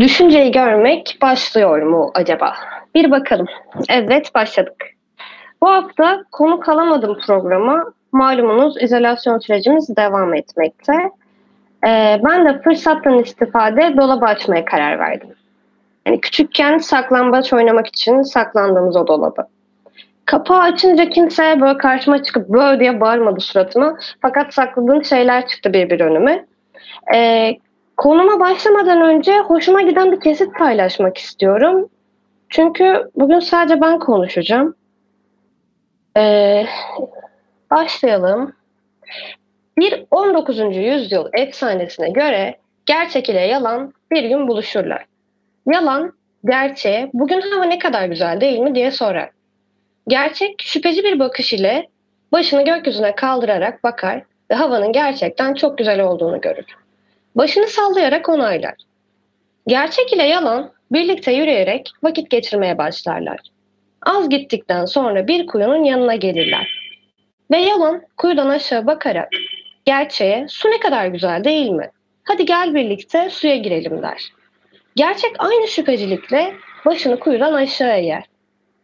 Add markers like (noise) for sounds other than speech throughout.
Düşünceyi görmek başlıyor mu acaba? Bir bakalım. Evet başladık. Bu hafta konuk alamadım programa. Malumunuz izolasyon sürecimiz devam etmekte. Ee, ben de fırsattan istifade dolabı açmaya karar verdim. Yani küçükken saklambaç oynamak için saklandığımız o dolabı. Kapağı açınca kimse böyle karşıma çıkıp böyle diye bağırmadı suratıma. Fakat sakladığım şeyler çıktı bir bir önüme. Ee, konuma başlamadan önce hoşuma giden bir kesit paylaşmak istiyorum. Çünkü bugün sadece ben konuşacağım. Ee, başlayalım. Bir 19. yüzyıl efsanesine göre gerçek ile yalan bir gün buluşurlar. Yalan gerçeğe bugün hava ne kadar güzel değil mi diye sorar. Gerçek şüpheci bir bakış ile başını gökyüzüne kaldırarak bakar ve havanın gerçekten çok güzel olduğunu görür. Başını sallayarak onaylar. Gerçek ile yalan birlikte yürüyerek vakit geçirmeye başlarlar. Az gittikten sonra bir kuyunun yanına gelirler. Ve yalan kuyudan aşağı bakarak gerçeğe su ne kadar güzel değil mi? Hadi gel birlikte suya girelim der. Gerçek aynı şüphecilikle başını kuyudan aşağı yer.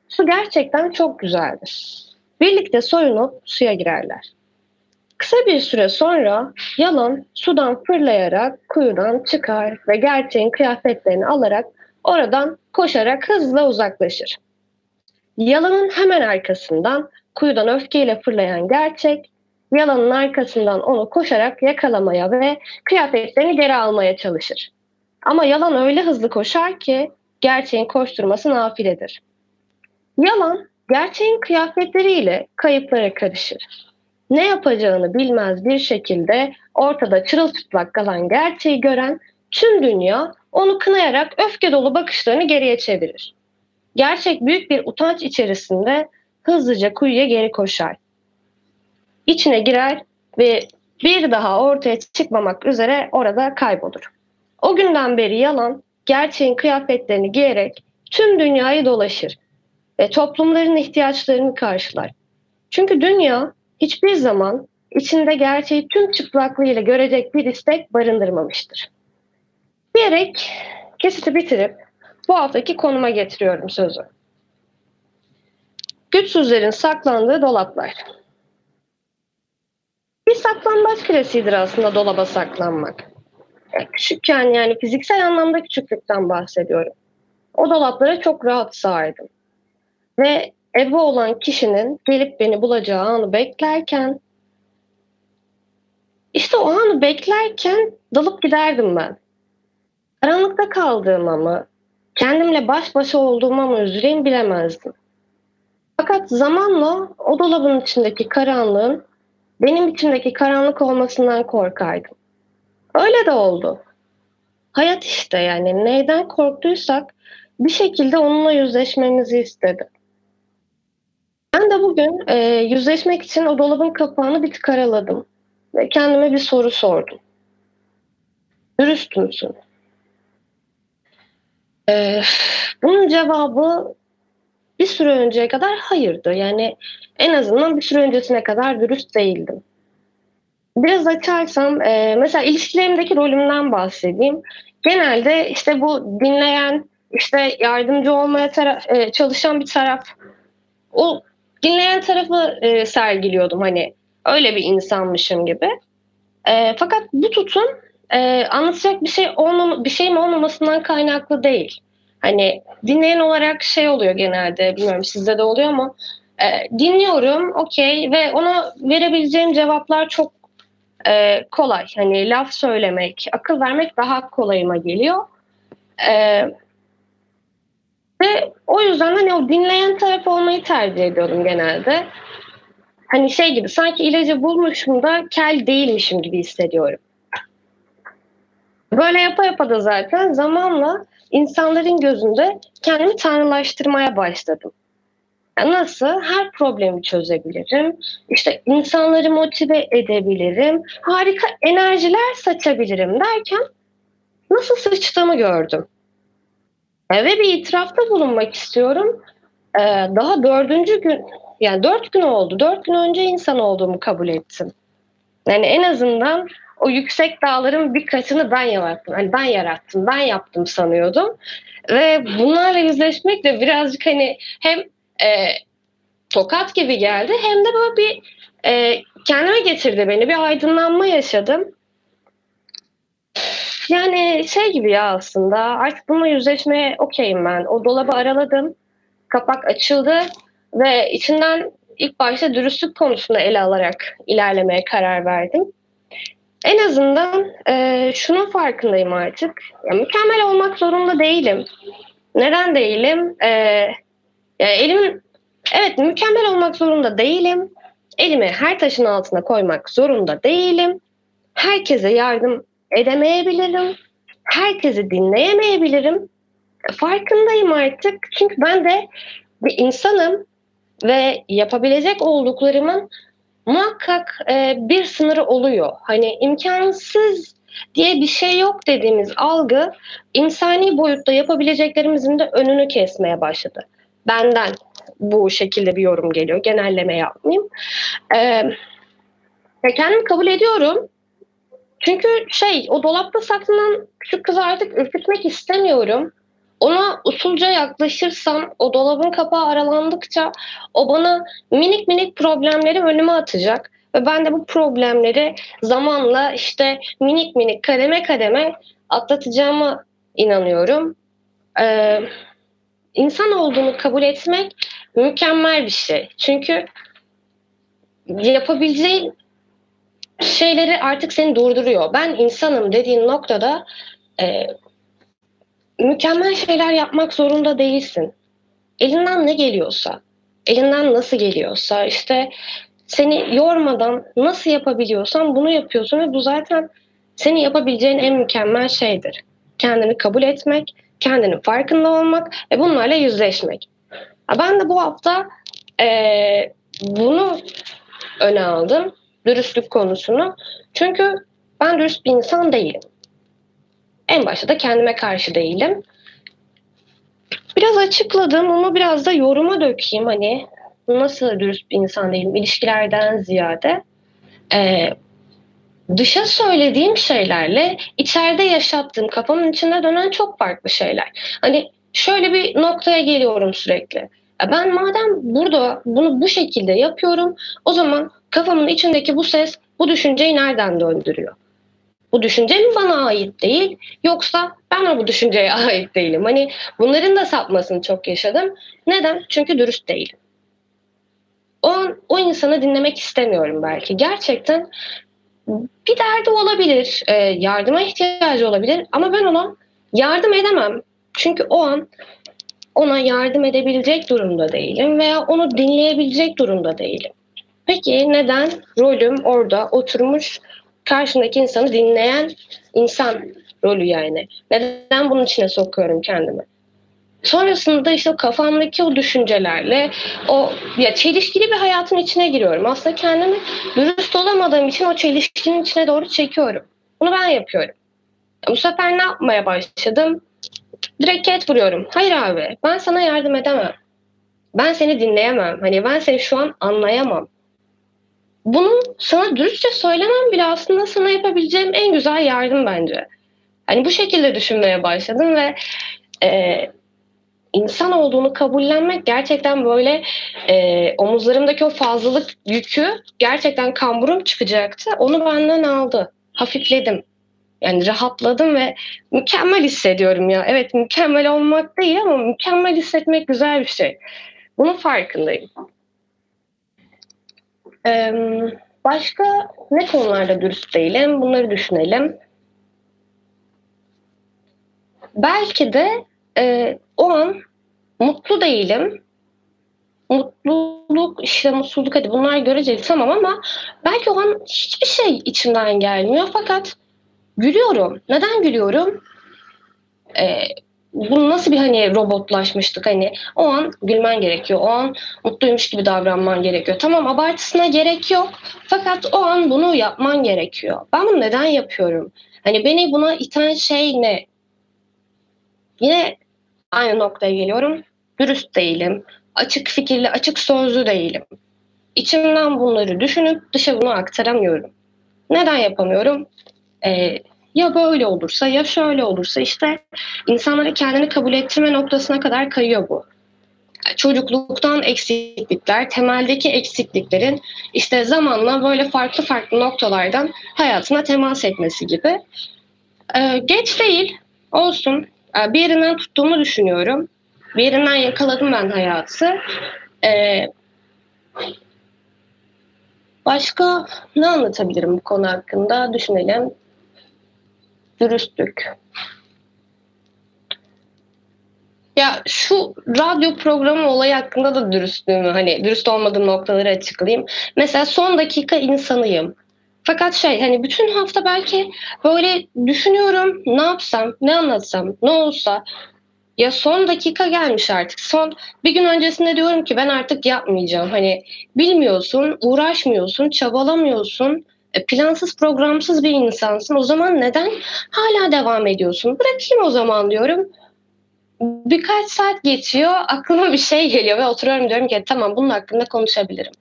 Su gerçekten çok güzeldir. Birlikte soyunup suya girerler. Kısa bir süre sonra yalan sudan fırlayarak kuyudan çıkar ve gerçeğin kıyafetlerini alarak oradan koşarak hızla uzaklaşır. Yalanın hemen arkasından kuyudan öfkeyle fırlayan gerçek, yalanın arkasından onu koşarak yakalamaya ve kıyafetlerini geri almaya çalışır. Ama yalan öyle hızlı koşar ki gerçeğin koşturması nafiledir. Yalan gerçeğin kıyafetleriyle kayıplara karışır. Ne yapacağını bilmez bir şekilde ortada çırılçıplak kalan gerçeği gören tüm dünya onu kınayarak öfke dolu bakışlarını geriye çevirir. Gerçek büyük bir utanç içerisinde hızlıca kuyuya geri koşar. İçine girer ve bir daha ortaya çıkmamak üzere orada kaybolur. O günden beri yalan gerçeğin kıyafetlerini giyerek tüm dünyayı dolaşır ve toplumların ihtiyaçlarını karşılar. Çünkü dünya hiçbir zaman içinde gerçeği tüm çıplaklığıyla görecek bir istek barındırmamıştır. Diyerek kesiti bitirip bu haftaki konuma getiriyorum sözü. Güçsüzlerin saklandığı dolaplar. Bir saklambaç klasiğidir aslında dolaba saklanmak. Küçükken yani fiziksel anlamda küçüklükten bahsediyorum. O dolaplara çok rahat sığardım. Ve ebe olan kişinin gelip beni bulacağı anı beklerken işte o anı beklerken dalıp giderdim ben. Karanlıkta kaldığıma mı, kendimle baş başa olduğuma mı üzüleyim bilemezdim. Fakat zamanla o dolabın içindeki karanlığın benim içimdeki karanlık olmasından korkardım. Öyle de oldu. Hayat işte yani neyden korktuysak bir şekilde onunla yüzleşmemizi istedi. Ben de bugün e, yüzleşmek için o dolabın kapağını bir tık araladım. Ve kendime bir soru sordum. Dürüst müsün? E, bunun cevabı bir süre önceye kadar hayırdı. Yani en azından bir süre öncesine kadar dürüst değildim. Biraz açarsam e, mesela ilişkilerimdeki rolümden bahsedeyim. Genelde işte bu dinleyen, işte yardımcı olmaya taraf, e, çalışan bir taraf o dinleyen tarafı e, sergiliyordum hani öyle bir insanmışım gibi. E, fakat bu tutum e, anlatacak bir şey olmam bir şeyim olmamasından kaynaklı değil. Hani dinleyen olarak şey oluyor genelde bilmiyorum sizde de oluyor ama e, dinliyorum okey ve ona verebileceğim cevaplar çok e, kolay. Hani laf söylemek, akıl vermek daha kolayıma geliyor. E, ve o yüzden hani o dinleyen taraf olmayı tercih ediyorum genelde. Hani şey gibi sanki ilacı bulmuşum da kel değilmişim gibi hissediyorum. Böyle yapa yapa da zaten zamanla insanların gözünde kendimi tanrılaştırmaya başladım. Nasıl? Her problemi çözebilirim. İşte insanları motive edebilirim. Harika enerjiler saçabilirim derken nasıl sıçtığımı gördüm. Ve bir itirafta bulunmak istiyorum. E, daha dördüncü gün, yani dört gün oldu. Dört gün önce insan olduğumu kabul ettim. Yani en azından o yüksek dağların birkaçını ben yarattım. Hani ben yarattım, ben yaptım sanıyordum. Ve bunlarla yüzleşmek de birazcık hani hem e, tokat gibi geldi hem de böyle bir e, kendime getirdi beni. Bir aydınlanma yaşadım. Yani şey gibi ya aslında artık bununla yüzleşmeye okeyim ben. O dolabı araladım. Kapak açıldı ve içinden ilk başta dürüstlük konusunu ele alarak ilerlemeye karar verdim. En azından e, şunun farkındayım artık. Ya, mükemmel olmak zorunda değilim. Neden değilim? E, yani elimin evet mükemmel olmak zorunda değilim. Elimi her taşın altına koymak zorunda değilim. Herkese yardım edemeyebilirim. Herkesi dinleyemeyebilirim. Farkındayım artık. Çünkü ben de bir insanım ve yapabilecek olduklarımın muhakkak e, bir sınırı oluyor. Hani imkansız diye bir şey yok dediğimiz algı insani boyutta yapabileceklerimizin de önünü kesmeye başladı. Benden bu şekilde bir yorum geliyor. Genelleme yapmayayım. Ee, kendimi kabul ediyorum. Çünkü şey o dolapta saklanan küçük kızı artık ürkütmek istemiyorum. Ona usulca yaklaşırsam o dolabın kapağı aralandıkça o bana minik minik problemleri önüme atacak. Ve ben de bu problemleri zamanla işte minik minik kademe kademe atlatacağıma inanıyorum. Ee, insan olduğunu kabul etmek mükemmel bir şey. Çünkü yapabileceğin şeyleri artık seni durduruyor. Ben insanım dediğin noktada e, mükemmel şeyler yapmak zorunda değilsin. Elinden ne geliyorsa, elinden nasıl geliyorsa işte seni yormadan nasıl yapabiliyorsan bunu yapıyorsun ve bu zaten seni yapabileceğin en mükemmel şeydir. Kendini kabul etmek, kendinin farkında olmak ve bunlarla yüzleşmek. Ben de bu hafta e, bunu öne aldım. Dürüstlük konusunu. Çünkü ben dürüst bir insan değilim. En başta da kendime karşı değilim. Biraz açıkladım ama biraz da yoruma dökeyim hani nasıl dürüst bir insan değilim ilişkilerden ziyade. Ee, dışa söylediğim şeylerle içeride yaşattığım kafamın içinde dönen çok farklı şeyler. Hani şöyle bir noktaya geliyorum sürekli. Ben madem burada bunu bu şekilde yapıyorum o zaman kafamın içindeki bu ses bu düşünceyi nereden döndürüyor? Bu düşünce mi bana ait değil yoksa ben mi bu düşünceye (laughs) ait değilim? Hani bunların da sapmasını çok yaşadım. Neden? Çünkü dürüst değilim. O, o insanı dinlemek istemiyorum belki. Gerçekten bir derdi olabilir, e, yardıma ihtiyacı olabilir ama ben ona yardım edemem. Çünkü o an ona yardım edebilecek durumda değilim veya onu dinleyebilecek durumda değilim. Peki neden rolüm orada oturmuş karşımdaki insanı dinleyen insan rolü yani? Neden bunun içine sokuyorum kendimi? Sonrasında işte kafamdaki o düşüncelerle o ya çelişkili bir hayatın içine giriyorum. Aslında kendimi dürüst olamadığım için o çelişkinin içine doğru çekiyorum. Bunu ben yapıyorum. Bu sefer ne yapmaya başladım? Direkt vuruyorum. Hayır abi ben sana yardım edemem. Ben seni dinleyemem. Hani ben seni şu an anlayamam. Bunu sana dürüstçe söylemem bile aslında sana yapabileceğim en güzel yardım bence. Hani bu şekilde düşünmeye başladım ve e, insan olduğunu kabullenmek gerçekten böyle e, omuzlarımdaki o fazlalık yükü gerçekten kamburum çıkacaktı. Onu benden aldı. Hafifledim. Yani rahatladım ve mükemmel hissediyorum ya. Evet mükemmel olmak değil ama mükemmel hissetmek güzel bir şey. Bunun farkındayım. Ee, başka ne konularda dürüst değilim? Bunları düşünelim. Belki de e, o an mutlu değilim. Mutluluk, işte mutsuzluk hadi bunlar göreceli tamam ama belki o an hiçbir şey içimden gelmiyor fakat gülüyorum. Neden gülüyorum? Ee, bu nasıl bir hani robotlaşmıştık hani o an gülmen gerekiyor. O an mutluymuş gibi davranman gerekiyor. Tamam abartısına gerek yok. Fakat o an bunu yapman gerekiyor. Ben bunu neden yapıyorum? Hani beni buna iten şey ne? Yine aynı noktaya geliyorum. Dürüst değilim. Açık fikirli, açık sözlü değilim. İçimden bunları düşünüp dışa bunu aktaramıyorum. Neden yapamıyorum? Ee, ya böyle olursa ya şöyle olursa işte insanlara kendini kabul ettirme noktasına kadar kayıyor bu. Çocukluktan eksiklikler, temeldeki eksikliklerin işte zamanla böyle farklı farklı noktalardan hayatına temas etmesi gibi. Ee, geç değil, olsun. Ee, bir yerinden tuttuğumu düşünüyorum. Bir yerinden yakaladım ben hayatı. Ee, başka ne anlatabilirim bu konu hakkında düşünelim. Dürüstlük. Ya şu radyo programı olayı hakkında da dürüstlüğümü hani dürüst olmadığım noktaları açıklayayım. Mesela son dakika insanıyım. Fakat şey hani bütün hafta belki böyle düşünüyorum ne yapsam, ne anlatsam, ne olsa ya son dakika gelmiş artık. Son bir gün öncesinde diyorum ki ben artık yapmayacağım. Hani bilmiyorsun, uğraşmıyorsun, çabalamıyorsun. E, plansız programsız bir insansın. O zaman neden hala devam ediyorsun? Bırakayım o zaman diyorum. Birkaç saat geçiyor, aklıma bir şey geliyor ve oturuyorum diyorum ki tamam bunun hakkında konuşabilirim.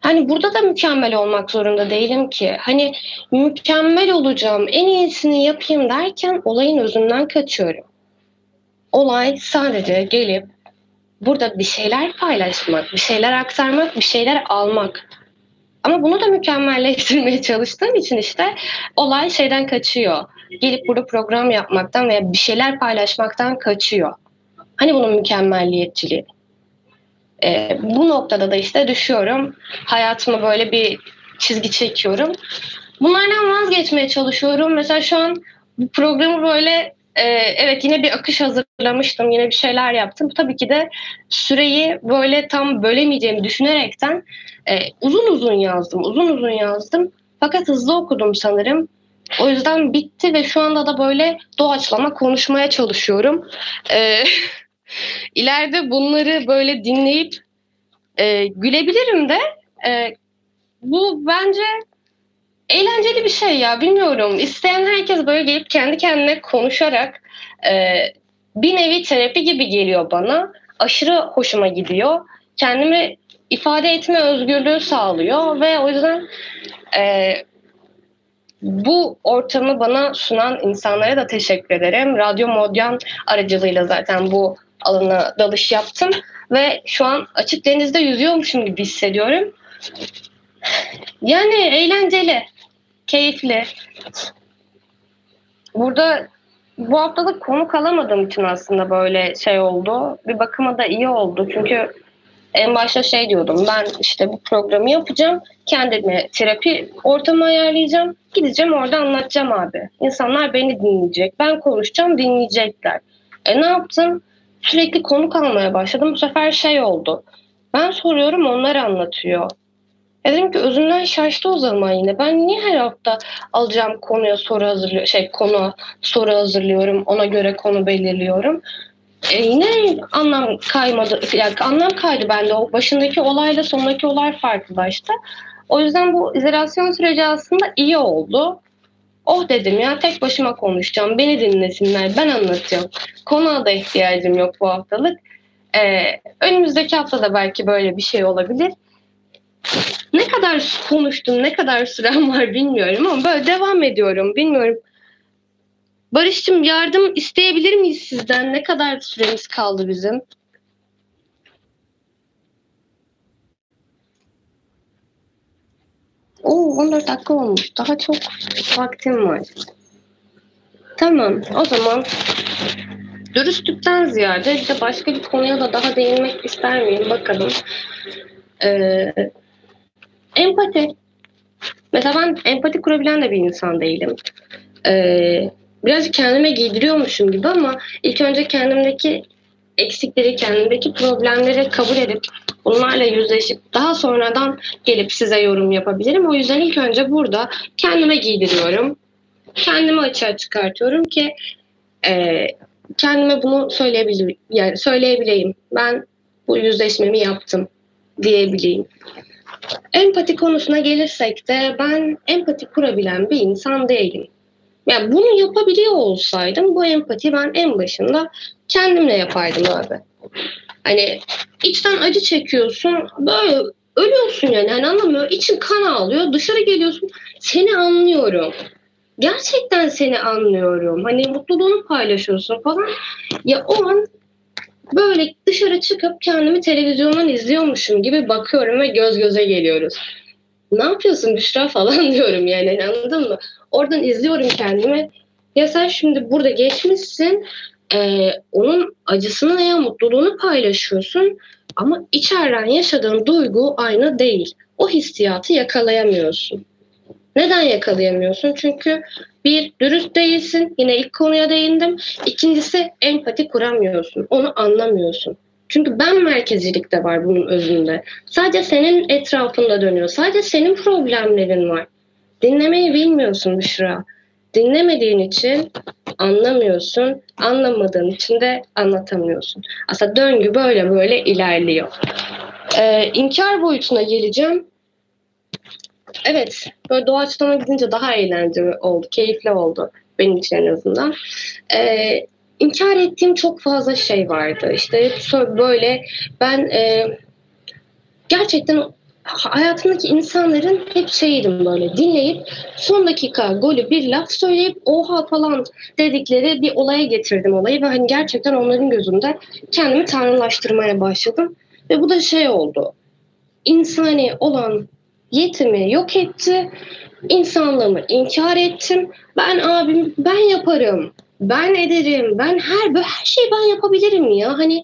Hani burada da mükemmel olmak zorunda değilim ki. Hani mükemmel olacağım, en iyisini yapayım derken olayın özünden kaçıyorum. Olay sadece gelip burada bir şeyler paylaşmak, bir şeyler aktarmak, bir şeyler almak. Ama bunu da mükemmelleştirmeye (laughs) çalıştığım için işte olay şeyden kaçıyor. Gelip burada program yapmaktan veya bir şeyler paylaşmaktan kaçıyor. Hani bunun mükemmelliyetçiliği. E, bu noktada da işte düşüyorum. Hayatıma böyle bir çizgi çekiyorum. Bunlardan vazgeçmeye çalışıyorum. Mesela şu an bu programı böyle e, evet yine bir akış hazırlamıştım. Yine bir şeyler yaptım. Tabii ki de süreyi böyle tam bölemeyeceğimi düşünerekten e, uzun uzun yazdım. Uzun uzun yazdım. Fakat hızlı okudum sanırım. O yüzden bitti ve şu anda da böyle doğaçlama konuşmaya çalışıyorum. Ee, (laughs) ileride bunları böyle dinleyip e, gülebilirim de e, bu bence eğlenceli bir şey ya bilmiyorum. İsteyen herkes böyle gelip kendi kendine konuşarak e, bir nevi terapi gibi geliyor bana. Aşırı hoşuma gidiyor. Kendimi ifade etme özgürlüğü sağlıyor ve o yüzden e, bu ortamı bana sunan insanlara da teşekkür ederim. Radyo Modyan aracılığıyla zaten bu alana dalış yaptım ve şu an açık denizde yüzüyormuşum gibi hissediyorum. Yani eğlenceli, keyifli. Burada bu haftalık konuk alamadığım için aslında böyle şey oldu. Bir bakıma da iyi oldu. Çünkü en başta şey diyordum ben işte bu programı yapacağım. Kendime terapi ortamı ayarlayacağım. Gideceğim orada anlatacağım abi. İnsanlar beni dinleyecek. Ben konuşacağım dinleyecekler. E ne yaptım? Sürekli konuk almaya başladım. Bu sefer şey oldu. Ben soruyorum onlar anlatıyor. E dedim ki özünden şaştı o zaman yine. Ben niye her hafta alacağım konuya soru hazırlıyorum, şey konu soru hazırlıyorum, ona göre konu belirliyorum. E yine anlam kaymadı, yani anlam kaydı bende. O başındaki olayla sonraki olay farklılaştı. O yüzden bu izolasyon süreci aslında iyi oldu. Oh dedim ya tek başıma konuşacağım. Beni dinlesinler. Ben anlatacağım. Konuğa da ihtiyacım yok bu haftalık. Ee, önümüzdeki hafta da belki böyle bir şey olabilir. Ne kadar konuştum, ne kadar sürem var bilmiyorum ama böyle devam ediyorum. Bilmiyorum. Barış'cığım yardım isteyebilir miyiz sizden? Ne kadar süremiz kaldı bizim? Oo 14 dakika olmuş. Daha çok vaktim var. Tamam o zaman dürüstlükten ziyade bir de başka bir konuya da daha değinmek ister miyim bakalım. Ee, empati. Mesela ben empati kurabilen de bir insan değilim. Ee, birazcık kendime giydiriyormuşum gibi ama ilk önce kendimdeki eksikleri, kendimdeki problemleri kabul edip bunlarla yüzleşip daha sonradan gelip size yorum yapabilirim. O yüzden ilk önce burada kendime giydiriyorum. Kendimi açığa çıkartıyorum ki e, kendime bunu söyleyebilir, yani söyleyebileyim. Ben bu yüzleşmemi yaptım diyebileyim. Empati konusuna gelirsek de ben empati kurabilen bir insan değilim. Yani bunu yapabiliyor olsaydım bu empati ben en başında kendimle yapardım abi. Hani içten acı çekiyorsun böyle ölüyorsun yani. yani anlamıyor. İçin kan ağlıyor. Dışarı geliyorsun. Seni anlıyorum. Gerçekten seni anlıyorum. Hani mutluluğunu paylaşıyorsun falan. Ya o an böyle dışarı çıkıp kendimi televizyondan izliyormuşum gibi bakıyorum ve göz göze geliyoruz. Ne yapıyorsun Büşra (laughs) falan diyorum yani anladın mı? Oradan izliyorum kendimi. Ya sen şimdi burada geçmişsin. E, onun acısını veya mutluluğunu paylaşıyorsun. Ama içeriden yaşadığın duygu aynı değil. O hissiyatı yakalayamıyorsun. Neden yakalayamıyorsun? Çünkü bir, dürüst değilsin. Yine ilk konuya değindim. İkincisi empati kuramıyorsun. Onu anlamıyorsun. Çünkü ben merkezilik de var bunun özünde. Sadece senin etrafında dönüyor. Sadece senin problemlerin var. Dinlemeyi bilmiyorsun Büşra. Dinlemediğin için anlamıyorsun. Anlamadığın için de anlatamıyorsun. Aslında döngü böyle böyle ilerliyor. Ee, inkar boyutuna geleceğim. Evet, böyle doğaçlama gidince daha eğlenceli oldu, keyifli oldu benim için en azından. Ee, inkar ettiğim çok fazla şey vardı. İşte böyle ben e, gerçekten hayatımdaki insanların hep şeydim böyle dinleyip son dakika golü bir laf söyleyip oha falan dedikleri bir olaya getirdim olayı ve hani gerçekten onların gözünde kendimi tanrılaştırmaya başladım. Ve bu da şey oldu. İnsani olan yetimi yok etti. İnsanlığımı inkar ettim. Ben abim ben yaparım. Ben ederim. Ben her her şeyi ben yapabilirim ya. Hani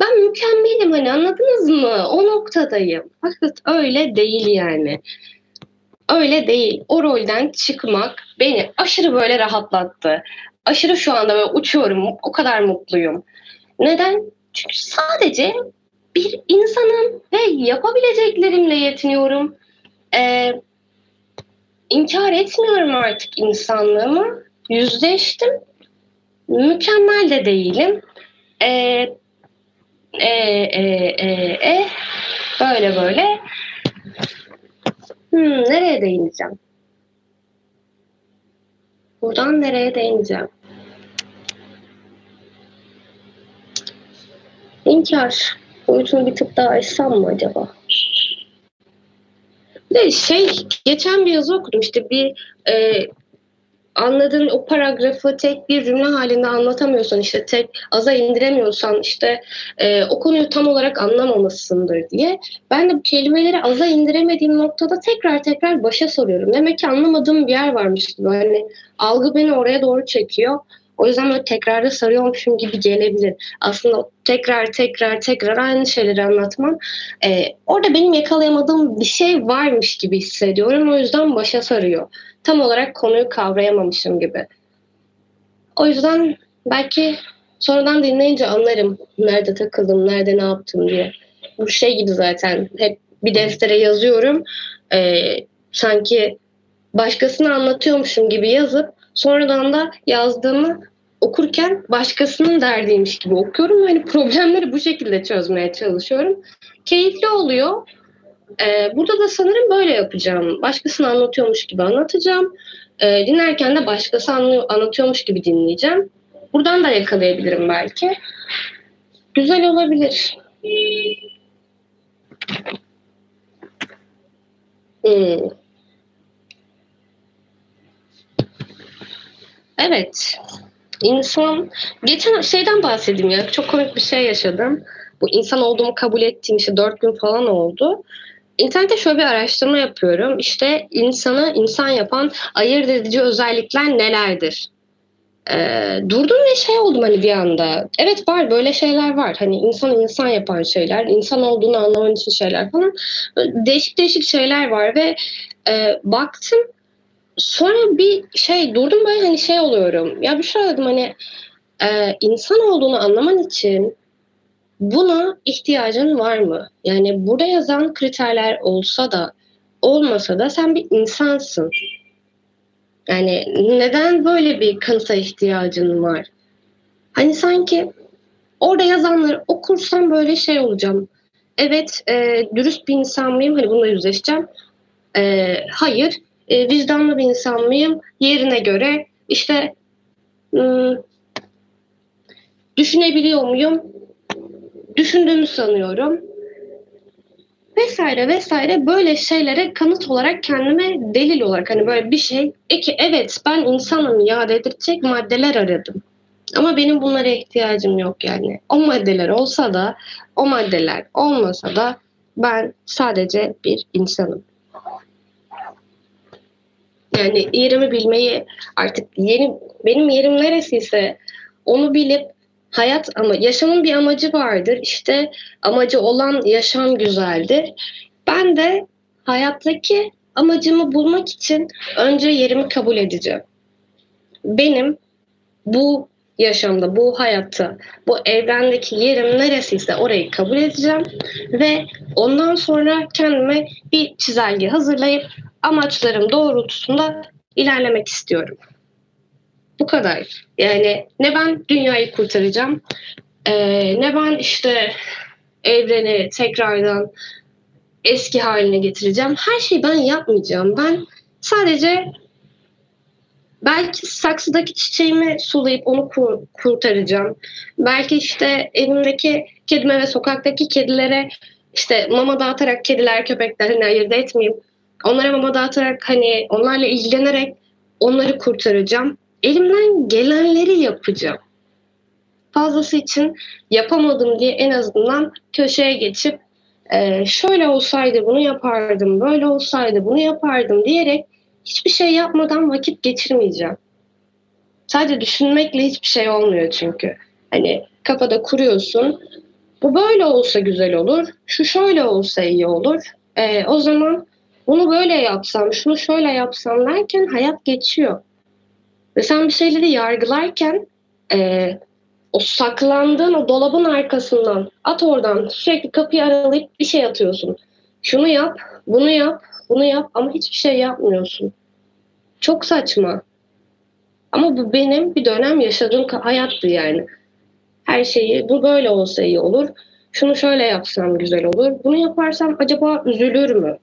ben mükemmelim hani anladınız mı? O noktadayım. Fakat öyle değil yani. Öyle değil. O rolden çıkmak beni aşırı böyle rahatlattı. Aşırı şu anda böyle uçuyorum. O kadar mutluyum. Neden? Çünkü sadece bir insanım ve yapabileceklerimle yetiniyorum e, inkar etmiyorum artık insanlığımı. Yüzleştim. Mükemmel de değilim. E, e, e, e, e, böyle böyle. Hmm, nereye değineceğim? Buradan nereye değineceğim? İnkar boyutunu bir tık daha açsam mı acaba? De şey geçen bir yazı okudum işte bir e, anladığın o paragrafı tek bir cümle halinde anlatamıyorsan işte tek aza indiremiyorsan işte e, o konuyu tam olarak anlamamışsındır diye. Ben de bu kelimeleri aza indiremediğim noktada tekrar tekrar başa soruyorum. Demek ki anlamadığım bir yer varmış gibi. Hani algı beni oraya doğru çekiyor. O yüzden böyle tekrarda sarıyormuşum gibi gelebilir. Aslında tekrar tekrar tekrar aynı şeyleri anlatmam. E, orada benim yakalayamadığım bir şey varmış gibi hissediyorum. O yüzden başa sarıyor. Tam olarak konuyu kavrayamamışım gibi. O yüzden belki sonradan dinleyince anlarım nerede takıldım, nerede ne yaptım diye. Bu şey gibi zaten hep bir deftere yazıyorum. E, sanki başkasını anlatıyormuşum gibi yazıp sonradan da yazdığımı okurken başkasının derdiymiş gibi okuyorum. Hani problemleri bu şekilde çözmeye çalışıyorum. Keyifli oluyor. Ee, burada da sanırım böyle yapacağım. Başkasını anlatıyormuş gibi anlatacağım. Ee, dinlerken de başkası anlıyor, anlatıyormuş gibi dinleyeceğim. Buradan da yakalayabilirim belki. Güzel olabilir. Hmm. Evet. İnsan geçen şeyden bahsedeyim ya çok komik bir şey yaşadım. Bu insan olduğumu kabul ettiğim işte dört gün falan oldu. İnternette şöyle bir araştırma yapıyorum. İşte insanı insan yapan ayırt edici özellikler nelerdir? Ee, durdum ve şey oldum hani bir anda. Evet var böyle şeyler var. Hani insan insan yapan şeyler, insan olduğunu anlaman için şeyler falan. Değişik değişik şeyler var ve e, baktım sonra bir şey durdum böyle hani şey oluyorum. Ya bir şey dedim hani e, insan olduğunu anlaman için buna ihtiyacın var mı? Yani burada yazan kriterler olsa da olmasa da sen bir insansın. Yani neden böyle bir kanıta ihtiyacın var? Hani sanki orada yazanları okursam böyle şey olacağım. Evet, e, dürüst bir insan mıyım? Hani bununla yüzleşeceğim. E, hayır, e, vicdanlı bir insan mıyım? Yerine göre işte ım, düşünebiliyor muyum? Düşündüğümü sanıyorum. vesaire vesaire böyle şeylere kanıt olarak kendime delil olarak hani böyle bir şey ki evet ben insanım ya dedirtecek maddeler aradım. Ama benim bunlara ihtiyacım yok yani. O maddeler olsa da o maddeler olmasa da ben sadece bir insanım. Yani yerimi bilmeyi artık yeni benim yerim neresiyse onu bilip hayat ama yaşamın bir amacı vardır. İşte amacı olan yaşam güzeldir. Ben de hayattaki amacımı bulmak için önce yerimi kabul edeceğim. Benim bu yaşamda, bu hayatta, bu evrendeki yerim neresiyse orayı kabul edeceğim ve ondan sonra kendime bir çizelge hazırlayıp amaçlarım doğrultusunda ilerlemek istiyorum. Bu kadar. Yani ne ben dünyayı kurtaracağım, e, ne ben işte evreni tekrardan eski haline getireceğim. Her şeyi ben yapmayacağım. Ben sadece belki saksıdaki çiçeğimi sulayıp onu kur, kurtaracağım. Belki işte evimdeki kedime ve sokaktaki kedilere işte mama dağıtarak kediler köpeklerini ayırt etmeyeyim. Onlara mama dağıtarak hani onlarla ilgilenerek onları kurtaracağım. Elimden gelenleri yapacağım. Fazlası için yapamadım diye en azından köşeye geçip e, şöyle olsaydı bunu yapardım, böyle olsaydı bunu yapardım diyerek hiçbir şey yapmadan vakit geçirmeyeceğim. Sadece düşünmekle hiçbir şey olmuyor çünkü. Hani kafada kuruyorsun. Bu böyle olsa güzel olur. Şu şöyle olsa iyi olur. E, o zaman bunu böyle yapsam, şunu şöyle yapsam derken hayat geçiyor. Ve sen bir şeyleri yargılarken e, o saklandığın o dolabın arkasından at oradan sürekli kapıyı aralayıp bir şey atıyorsun. Şunu yap, bunu yap, bunu yap ama hiçbir şey yapmıyorsun. Çok saçma. Ama bu benim bir dönem yaşadığım hayattı yani. Her şeyi bu böyle olsa iyi olur. Şunu şöyle yapsam güzel olur. Bunu yaparsam acaba üzülür mü?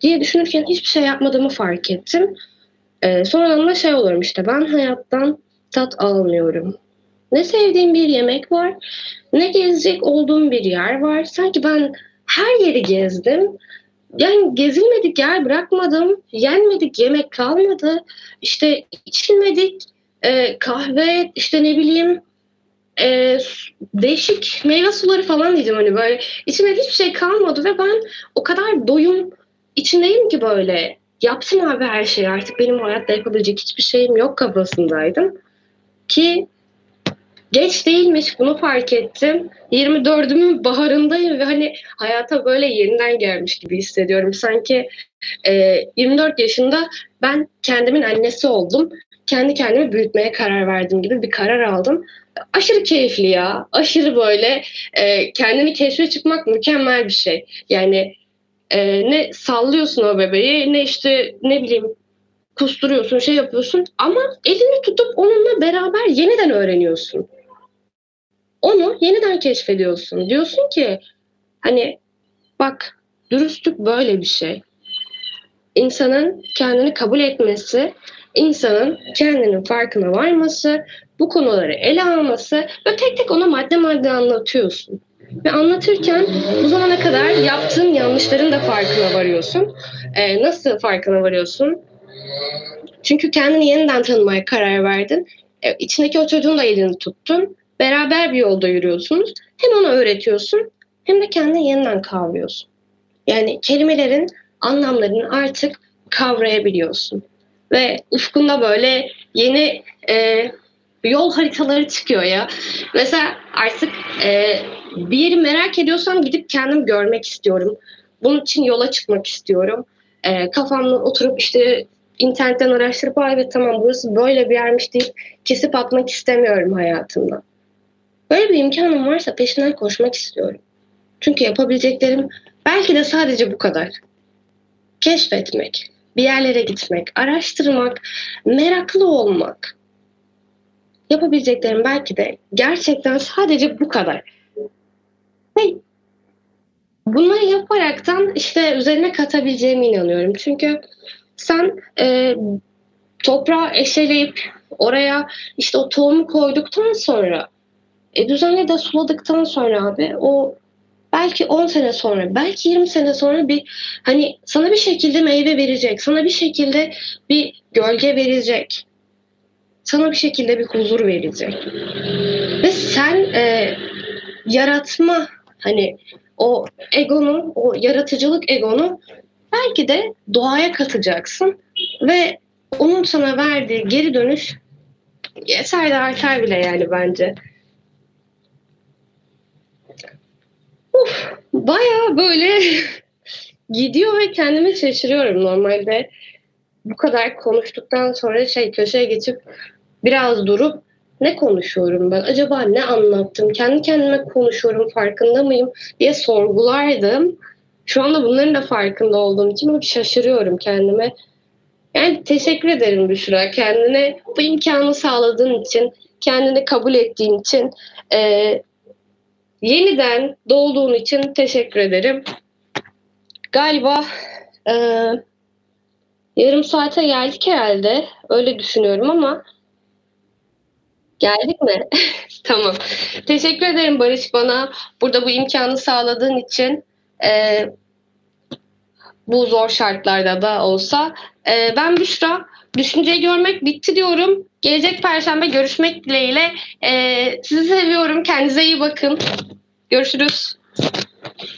diye düşünürken hiçbir şey yapmadığımı fark ettim. Ee, sonradan da şey olurum işte ben hayattan tat almıyorum. Ne sevdiğim bir yemek var, ne gezecek olduğum bir yer var. Sanki ben her yeri gezdim. Yani gezilmedik yer bırakmadım, yenmedik yemek kalmadı. İşte içilmedik e, kahve, işte ne bileyim e, değişik meyve suları falan diyeceğim hani böyle. İçimde hiçbir şey kalmadı ve ben o kadar doyum içindeyim ki böyle. Yaptım abi her şeyi artık benim hayatta yapabilecek hiçbir şeyim yok kafasındaydım. Ki geç değilmiş bunu fark ettim. 24'ümün baharındayım ve hani hayata böyle yeniden gelmiş gibi hissediyorum. Sanki e, 24 yaşında ben kendimin annesi oldum. Kendi kendimi büyütmeye karar verdim gibi bir karar aldım. Aşırı keyifli ya. Aşırı böyle e, kendini keşfe çıkmak mükemmel bir şey. Yani e, ne sallıyorsun o bebeği ne işte ne bileyim kusturuyorsun şey yapıyorsun ama elini tutup onunla beraber yeniden öğreniyorsun. Onu yeniden keşfediyorsun. Diyorsun ki hani bak dürüstlük böyle bir şey. İnsanın kendini kabul etmesi, insanın kendinin farkına varması, bu konuları ele alması ve tek tek ona madde madde anlatıyorsun. Ve anlatırken bu zamana kadar yaptığın yanlışların da farkına varıyorsun. Ee, nasıl farkına varıyorsun? Çünkü kendini yeniden tanımaya karar verdin. Ee, içindeki o çocuğun da elini tuttun. Beraber bir yolda yürüyorsunuz. Hem onu öğretiyorsun hem de kendini yeniden kavruyorsun. Yani kelimelerin anlamlarını artık kavrayabiliyorsun. Ve ufkunda böyle yeni e, yol haritaları çıkıyor ya. Mesela artık e, bir yeri merak ediyorsam gidip kendim görmek istiyorum. Bunun için yola çıkmak istiyorum. E, kafamda oturup işte internetten araştırıp evet tamam burası böyle bir yermiş deyip kesip atmak istemiyorum hayatımda. Böyle bir imkanım varsa peşinden koşmak istiyorum. Çünkü yapabileceklerim belki de sadece bu kadar. Keşfetmek, bir yerlere gitmek, araştırmak, meraklı olmak. Yapabileceklerim belki de gerçekten sadece bu kadar. Ve bunları yaparaktan işte üzerine katabileceğime inanıyorum. Çünkü sen e, toprağı eşeleyip oraya işte o tohumu koyduktan sonra e, düzenli de suladıktan sonra abi o belki 10 sene sonra, belki 20 sene sonra bir hani sana bir şekilde meyve verecek, sana bir şekilde bir gölge verecek. Sana bir şekilde bir huzur verecek. Ve sen e, yaratma hani o egonun, o yaratıcılık egonu belki de doğaya katacaksın ve onun sana verdiği geri dönüş yeter de artar bile yani bence. Uf, baya böyle (laughs) gidiyor ve kendimi şaşırıyorum normalde. Bu kadar konuştuktan sonra şey köşeye geçip biraz durup ne konuşuyorum ben? Acaba ne anlattım? Kendi kendime konuşuyorum farkında mıyım diye sorgulardım. Şu anda bunların da farkında olduğum için şaşırıyorum kendime. Yani teşekkür ederim Büşra. Kendine bu imkanı sağladığın için, kendini kabul ettiğin için, e, yeniden doğduğun için teşekkür ederim. Galiba e, yarım saate geldik herhalde. Öyle düşünüyorum ama geldik mi? (laughs) tamam. Teşekkür ederim Barış bana burada bu imkanı sağladığın için. E, bu zor şartlarda da olsa. Ee, ben Büşra. Düşünceyi görmek bitti diyorum. Gelecek Perşembe görüşmek dileğiyle. Ee, sizi seviyorum. Kendinize iyi bakın. Görüşürüz.